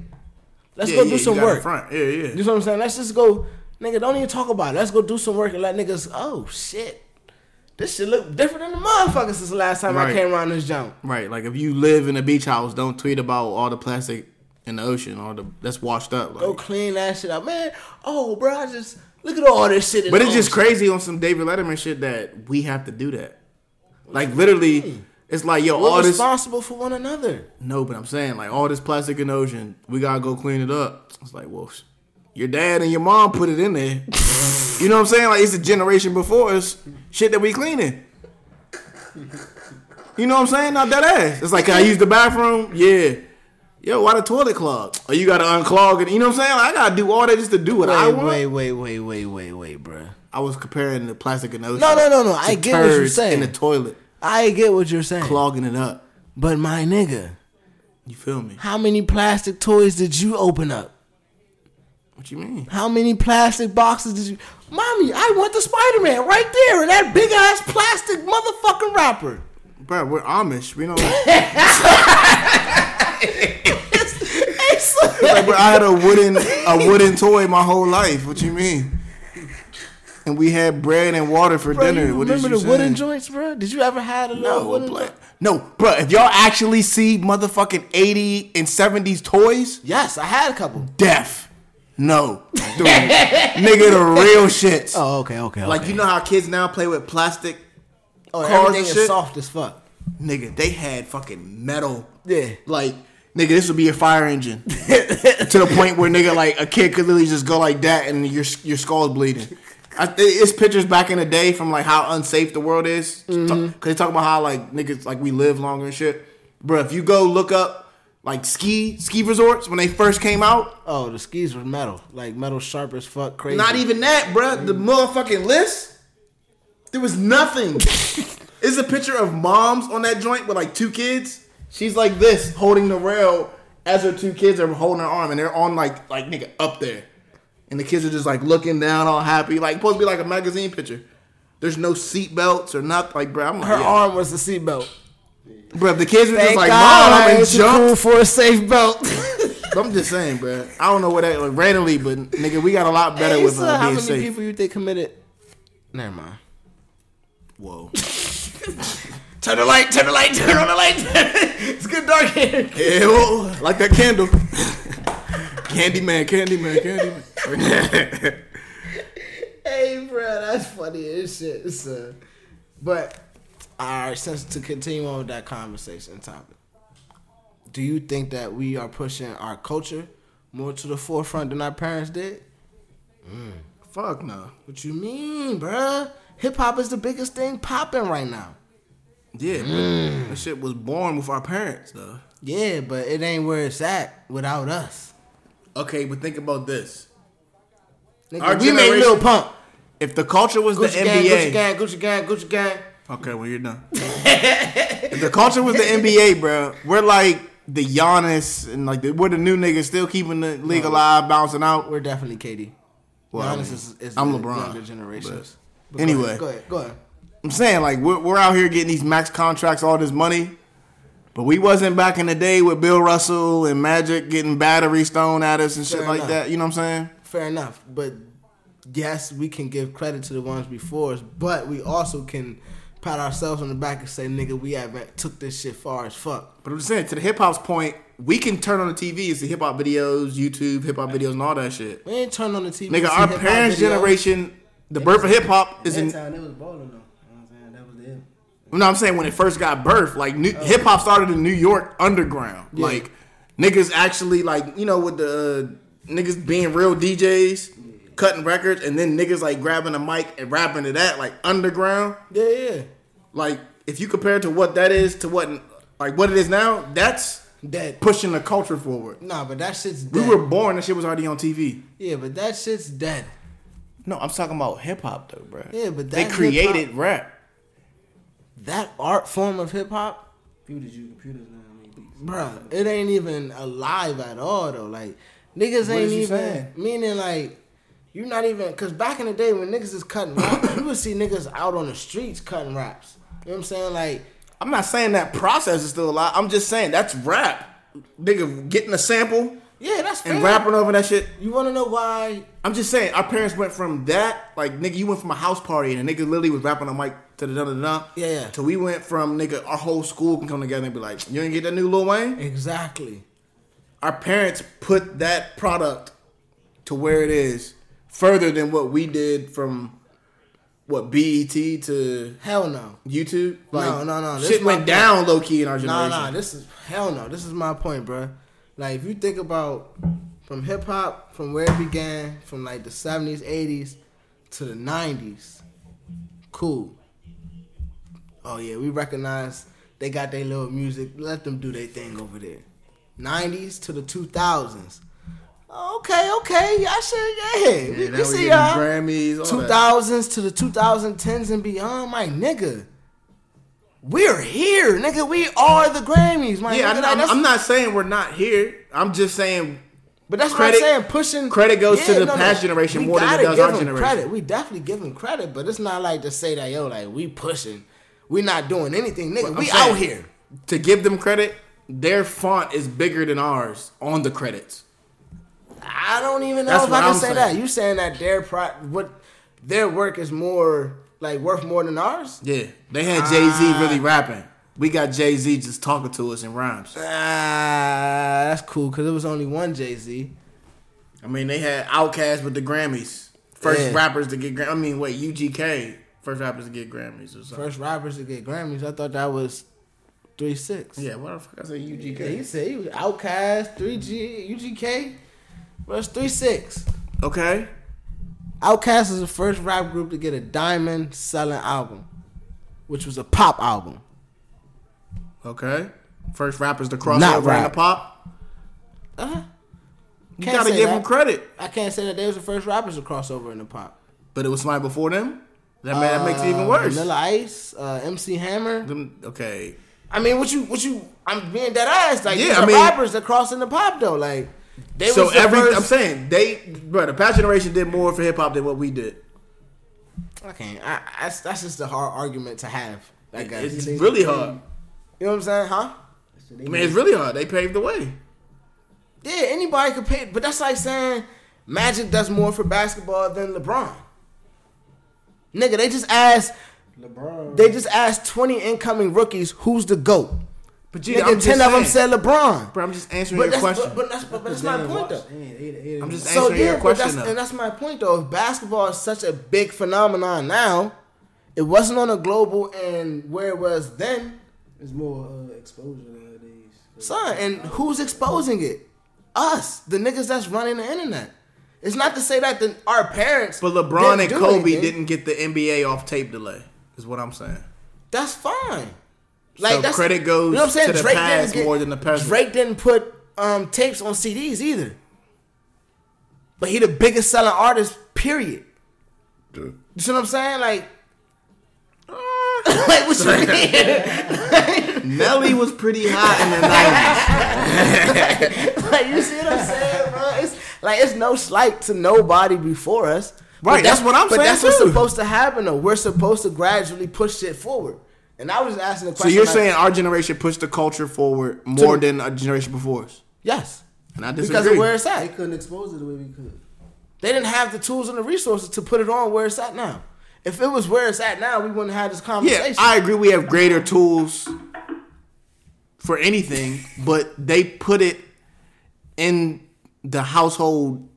let's Yeah, go yeah, do some work. Front. Yeah, yeah. You know what I'm saying? Let's just go, nigga. Don't even talk about it. Let's go do some work and let niggas. Oh shit, this shit look different than the motherfuckers since the last time I came around this jump. Right. Like if you live in a beach house, don't tweet about all the plastic in the ocean or the that's washed up. Go clean that shit up, man. Oh, bro, I just look at all this shit. in but it's just crazy on some David Letterman shit that we have to do that. Like literally, it's like yo, We're all this. responsible for one another. No, but I'm saying like all this plastic in the ocean, we gotta go clean it up. It's like, well, your dad and your mom put it in there. [laughs] you know what I'm saying? Like it's a generation before us, shit that we cleaning. You know what I'm saying? Not that ass. It's like, can I use the bathroom? Yeah. Yo, why the toilet clogged? Or you gotta unclog it. You know what I'm saying? Like, I gotta do all that just to do what I Wait, want. wait, wait, wait, wait, wait, wait, bro. I was comparing the plastic and ocean. No, no, no, no. I get what you're saying. In the toilet, I get what you're saying. clogging it up. But my nigga, You feel me? how many plastic toys did you open up? What you mean? How many plastic boxes did you? Mommy, I want the Spider Man right there in that big ass plastic motherfucking wrapper. Bro, we're Amish. We don't. [laughs] [laughs] Hey, son. like, bro, I had a wooden a [laughs] wooden toy my whole life. What you mean? And we had bread and water for Bro, dinner. you What is remember you the wooden joints, bro? Did you ever have a No, wooden bro. joint? no, bro. If y'all actually see motherfucking eighty and seventies toys, Yes, I had a couple. deaf. No, Dude, nigga, the real shits. Oh, okay, okay. Like you know how kids now play with plastic. oh, cars everything and is soft as fuck. Nigga, they had fucking metal. Yeah. Like, nigga, this would be a fire engine. [laughs] to the point where nigga, like a kid could literally just go like that and your your skull's bleeding. I, it's pictures back in the day from like how unsafe the world is. Mm-hmm. Cause they talk about how like niggas like we live longer and shit. Bro, if you go look up like ski ski resorts when they first came out, Oh, the skis were metal, like metal sharp as fuck, crazy. not even that, bro. The motherfucking list, there was nothing. [laughs] It's a picture of moms on that joint with like two kids. She's like this, holding the rail as her two kids are holding her arm, and they're on like like nigga up there, and the kids are just like looking down, all happy, like supposed to be like a magazine picture. There's no seat belts or nothing, like bro. I'm like, Her yeah. arm was the seatbelt. bro. The kids were just like, God mom, I and ain't too jump. for a safe belt. I'm just saying, bro. I don't know what that like, randomly, but nigga, we got a lot better Hey, with so uh, how many safe. people you think committed? Never mind. Whoa. [laughs] Turn the light, turn the light, turn on the light. [laughs] it's good dark here. Ew, like that candle. [laughs] Candyman, Candyman, Candyman. Hey, bro, that's funny as shit. So, but all right, since to continue on with that conversation topic, do you think that we are pushing our culture more to the forefront than our parents did? Mm, fuck no. What you mean, bruh? Hip hop is the biggest thing popping right now. Yeah, but mm. that shit was born with our parents, though. Yeah, but it ain't where it's at without us. Okay, but think about this. Nigga, Our we made generation- Lil Pump. If the culture was Gucci the gang, NBA, Gucci gang, Gucci gang, Gucci gang. okay, well you're done. [laughs] if the culture was the NBA, bro, we're like the Giannis and like the, we're the new niggas still keeping the league alive, bouncing out. We're definitely KD. Well, I mean, is, is I'm the LeBron, younger generations. but anyway. go ahead, go ahead. I'm saying like we're, we're out here getting these max contracts, all this money, but we wasn't back in the day with Bill Russell and Magic getting batteries thrown at us and shit Fair like enough. that. You know what I'm saying? Fair enough, but yes, we can give credit to the ones before us, but we also can pat ourselves on the back and say, "Nigga, we haven't took this shit far as fuck." But I'm just saying to the hip hop's point, we can turn on the TV and see hip hop videos, YouTube hip hop videos, and all that shit. We ain't turn on the TV. Nigga, our parents' videos. generation, the birth of hip hop is That in. time they was balling though. You know what I'm saying? That was it. No, I'm saying when it first got birthed, like new, hip hop started in New York underground. Like niggas actually like you know with the uh, niggas being real DJs, cutting records, and then niggas like grabbing a mic and rapping to that like underground. Yeah, yeah. Like if you compare it to what that is to what like what it is now, that's Dead. pushing the culture forward. Nah, but that shit's We were born, that shit was already on TV. yeah, but that shit's dead. No, I'm talking about hip hop though, bro. Yeah, but they created hip-hop- rap. That art form of hip hop, Computers use computers now. I mean, beats. bruh, it ain't even alive at all though. Like niggas ain't even saying? meaning like you're not even because back in the day when niggas is cutting raps, you would see niggas out on the streets cutting raps. You know what I'm saying? Like I'm not saying that process is still alive. I'm just saying that's rap. Nigga getting a sample yeah, that's fair. and rapping over that shit. You want to know why? I'm just saying, our parents went from that, like nigga, you went from a house party and a nigga literally was rapping on mic to the da da da. Yeah, yeah. To we went from nigga, our whole school can come together and be like, you ain't get that new Lil Wayne. Exactly. Our parents put that product to where it is further than what we did from what BET to Hell no. YouTube. Like, No, no, no, this Shit went point. down low key in our Nah, generation. nah. This is hell no. This is my point, bruh. Like if you think about from hip hop, from where it began, from like the seventies, eighties to the nineties, cool. Oh yeah, we recognize they got their little music. Let them do their thing over there. Nineties to the two thousands. Okay, okay, I should yeah. Yeah, we, we see y'all. Grammys, all Two that. to the two thousand tens and beyond, my nigga. We're here, nigga. We are the Grammys, my Yeah, nigga. I'm, Like, I'm, I'm not saying we're not here. I'm just saying But that's credit- what I'm saying. Pushing credit goes to the past generation more than it does give our generation. Credit. We definitely give them credit, but it's not like to say that yo, like we pushing, we not doing anything, nigga. We saying, out here. To give them credit, their font is bigger than ours on the credits. I don't even know That's if I can I'm say saying. that. You saying that their pro, what their work is more like worth more than ours? Yeah, they had Jay Z really rapping. We got Jay Z just talking to us in rhymes. Ah, that's cool because it was only one Jay Z. I mean, they had Outkast with the Grammys. First Yeah. rappers to get. I mean, wait, UGK. First rappers to get Grammys or something. First rappers to get Grammys. I thought that was three six. Yeah, what the fuck I say Yeah, he UGK? said he was Outkast, 3G, UGK. Bro, it's 3 6. Okay. Outkast is the first rap group to get a diamond selling album, which was a pop album. Okay. First rappers to cross over in the pop. Uh-huh. You gotta give that. them credit. I can't say that they was the first rappers to cross over in the pop. But it was somebody before them. That, ma- that makes it even Uh, worse. Vanilla Ice, uh, MC Hammer. Them, okay. I mean, what you, what you? I'm being dead ass. Like Yeah, these I are mean- rappers that cross in the pop though. Like they so every first. I'm saying they, bro, the past generation did more for hip hop than what we did. I can't. I, I, that's just a hard argument to have. I guess. It's really hard. You know what I'm saying, huh? So I mean, it's really hard. They paved the way. Yeah, anybody could pay, but that's like saying Magic does more for basketball than LeBron. Nigga, they just asked LeBron. they just asked 20 incoming rookies who's the GOAT. But G, Nigga, I'm 10 just of them saying. said LeBron. Bro, I'm just answering But your that's, question. but, but that's, but that's my point though. I'm just So answering yeah, your question that's, though. and that's my point though. If basketball is such a big phenomenon now, it wasn't on a global and where it was then, It's more uh, exposure nowadays. son. And who's exposing it? Us, the niggas that's running the internet. It's not to say that the, our parents, But LeBron didn't and do Kobe anything. didn't get the NBA off tape delay. Is what I'm saying. That's fine. So that's- credit goes you know what I'm saying? to the Drake past get- more than the present. Drake didn't put um, tapes on CDs either. But he the biggest selling artist. Period. You see what I'm saying? Like, [laughs] like what you [laughs] mean? Nelly was pretty hot in the 90s. [laughs] like you see what I'm saying, bro? It's like it's no slight to nobody before us. Right, that's what I'm but saying, But that's what's supposed to happen though. We're supposed to gradually push shit forward. And I was asking the question. So you're like, saying our generation pushed the culture forward more the- than a generation before us? yes, And I because disagree. of where it's at. They couldn't expose it the way we could. They didn't have the tools and the resources to put it on where it's at now. If it was where it's at now, we wouldn't have this conversation. yeah, conversation. I agree. We have greater tools for anything, but they put it in the household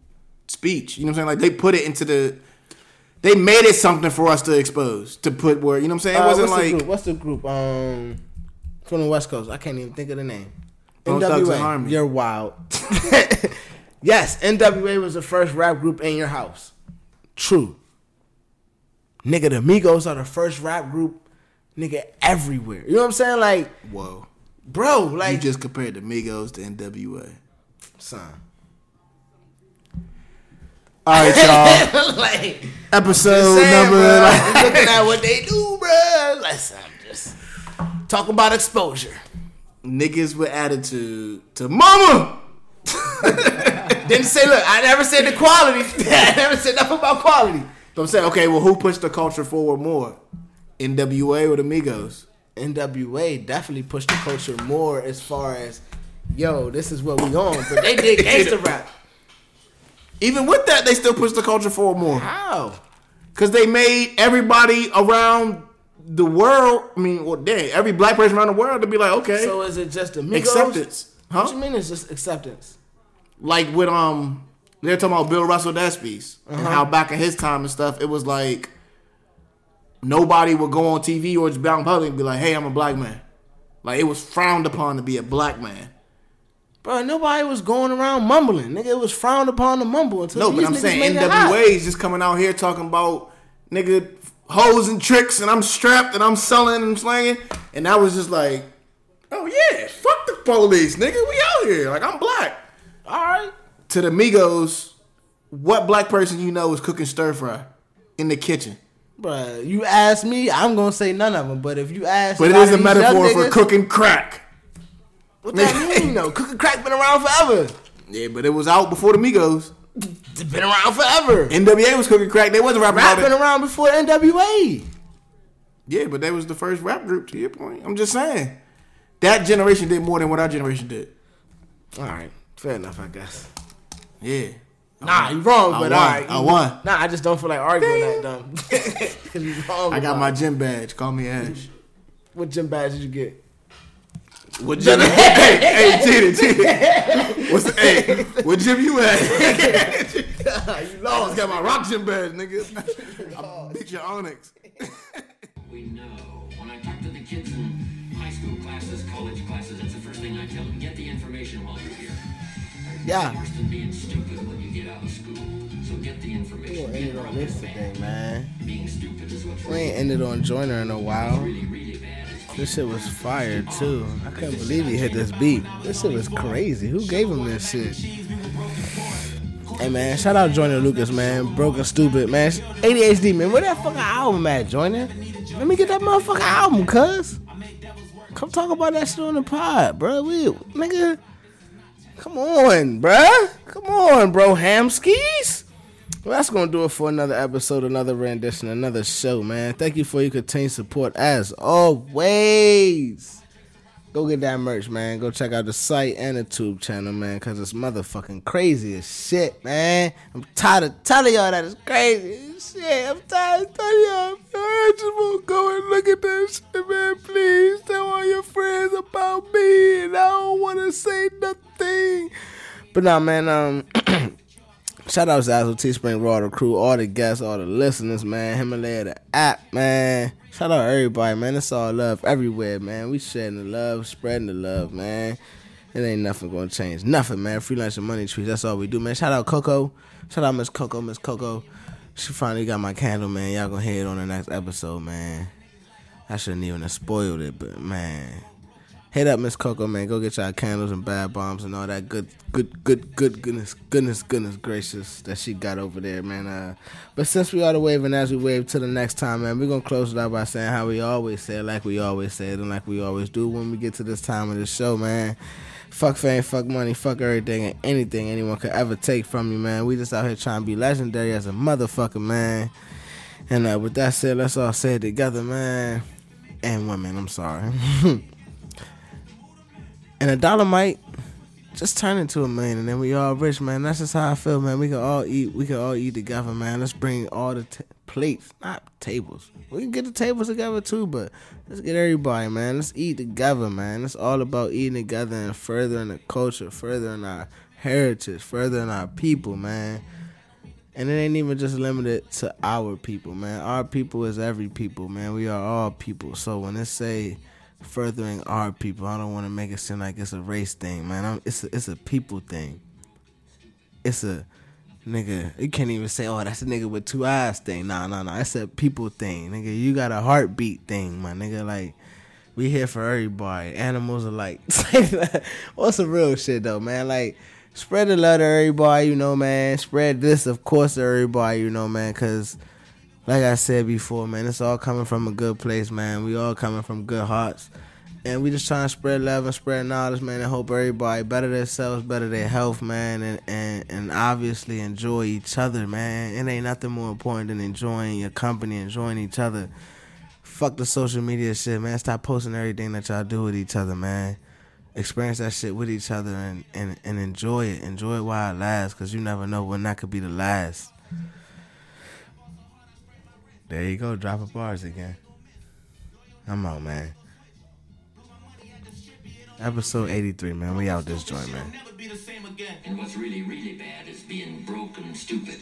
speech. You know what I'm saying? Like they put it into the. They made it something for us to expose to put where you know what I'm saying. It Uh, wasn't what's the like group? What's the group? Um, from the West Coast. I can't even think of the name. And NWA. You're wild. [laughs] Yes, NWA was the first rap group in your house. True. Nigga, the Migos are the first rap group, nigga, everywhere. You know what I'm saying? Like, Whoa. bro, like, you just compared the Migos to NWA. son. All right, y'all. [laughs] like, Episode saying, number. bro, like- I'm looking at what they do, bro. Listen, I'm just talking about exposure. niggas with attitude to mama. [laughs] Didn't say, look, I never said the quality. [laughs] I never said nothing about quality. So I'm saying, okay, well, who pushed the culture forward more, NWA or the Migos? NWA definitely pushed the culture more as far as, yo, this is what we on. But they did gangster rap. Even with that, they still pushed the culture forward more How? because they made everybody around the world. I mean, well, dang, every black person around the world to be like, okay, So is it just the Migos? acceptance, huh? What you mean it's just acceptance? like with um they're talking about Bill Russell Despies and Uh-huh. how back in his time and stuff, it was like nobody would go on TV or just be out in public and be like, "Hey, I'm a black man." Like it was frowned upon to be a black man. Bro, nobody was going around mumbling. Nigga, it was frowned upon to mumble until No, but I'm saying made it hot. NWA is just coming out here talking about nigga hoes and tricks, and I'm strapped and I'm selling and slanging, and I was just like, "Oh yeah, fuck the police, nigga, we out here." Like I'm black. All right. to the Migos, what black person you know is cooking stir fry in the kitchen? Bruh, you ask me, I'm gonna say none of them. But if you ask, But it is a of these young metaphor for niggas, cooking crack. What that [laughs] mean though? Cooking crack been around forever. Yeah, but it was out before the Migos. It's been around forever. NWA was cooking crack. They wasn't rapping Rap been around before NWA. Yeah, but that was the first rap group. To your point, I'm just saying that generation did more than what our generation did. All right, fair enough, I guess. Yeah. Nah, you wrong, I but won. all right. I won. Nah, I just don't feel like arguing that dumb. [laughs] Wrong. I got my gym badge. Call me Ash. What gym badge did you get? What gym? [laughs] hey, hey, [laughs] Titty, Titty. What's the, hey, what gym you at? [laughs] you lost. Got my rock gym badge, nigga. I beat your Onix. We know. When I talk to the kids in high school classes, college classes, that's the first thing I tell them. Get the information while you're here. Yeah. Worse than being stupid when you get out of school. So get the information. Get Ended on this the today, man. Being stupid is what's We ain't ended on Joyner in a while. really, really bad. This shit was fire too. I couldn't believe he hit this beat. This shit was crazy. Who gave him this shit? Hey man, shout out Joyner Lucas, man. Broke and Stupid, man. ADHD, man. Where that fucking album at, Joyner? Let me get that motherfucking album, cuz. Come talk about that shit on the pod, bro. We, nigga. Come on, bruh. Come on, bro. Hamskis. Well, that's gonna do it for another episode, another rendition, another show, man. Thank you for your continued support as always. Go get that merch, man. Go check out the site and the tube channel, man, because it's motherfucking crazy as shit, man. I'm tired of telling y'all that it's crazy as shit. I'm tired of telling y'all. I just want to go and look at that shit, man. Please tell all your friends about me, and I don't want to say nothing. But nah, man, um. [clears throat] Shout out to Azul Teespring Raw, the crew, all the guests, all the listeners, man. Himalaya, the app, man. Shout out everybody, man. It's all love everywhere, man. We sharing the love, spreading the love, man. It ain't nothing gonna change. Nothing, man. Free lunch and money trees. That's all we do, man. Shout out Coco. Shout out Miss Coco, Miss Coco. She finally got my candle, man. Y'all gonna hear it on the next episode, man. I shouldn't even have spoiled it, but man. Hit up Miss Coco, man. Go get y'all candles and bad bombs and all that good, good, good, good, goodness, goodness, goodness gracious that she got over there, man. Uh, but since we are the wave and as we wave to the next time, man, we're gonna close it out by saying how we always say, like we always say it, and like we always do when we get to this time of the show, man. Fuck fame, fuck money, fuck everything and anything anyone could ever take from you, man. We just out here trying to be legendary as a motherfucker, man. And uh, with that said, let's all say it together, man. And women, I'm sorry. [laughs] and a dollar might just turn into a million, and then we all rich, man. That's just how I feel, man. We can all eat. We can all eat together, man. Let's bring all the t- plates, not tables. We can get the tables together too, but let's get everybody, man. Let's eat together, man. It's all about eating together and furthering the culture, furthering our heritage, furthering our people, man. And it ain't even just limited to our people, man. Our people is every people, man. We are all people. So when they say furthering our people, I don't want to make it seem like it's a race thing, man. I'm, it's a, it's a people thing. it's a nigga. You can't even say, oh, that's a nigga with two eyes thing. Nah, nah, nah. That's a people thing, nigga. You got a heartbeat thing, my nigga. Like we here for everybody. Animals are [laughs] like, what's the real shit though, man? Like spread the love to everybody, you know, man. Spread this, of course, to everybody, you know, man. Cause like I said before, man, it's all coming from a good place, man. We all coming from good hearts. And we just trying to spread love and spread knowledge, man, and hope everybody better themselves, better their health, man, and, and, and obviously enjoy each other, man. It ain't nothing more important than enjoying your company, enjoying each other. Fuck the social media shit, man. Stop posting everything that y'all do with each other, man. Experience that shit with each other and, and, and enjoy it. Enjoy it while it lasts, because you never know when that could be the last. There you go, dropping bars again. I'm out, man. Episode 83, man. We out this joint, man. And what's really, really bad is being broke and stupid.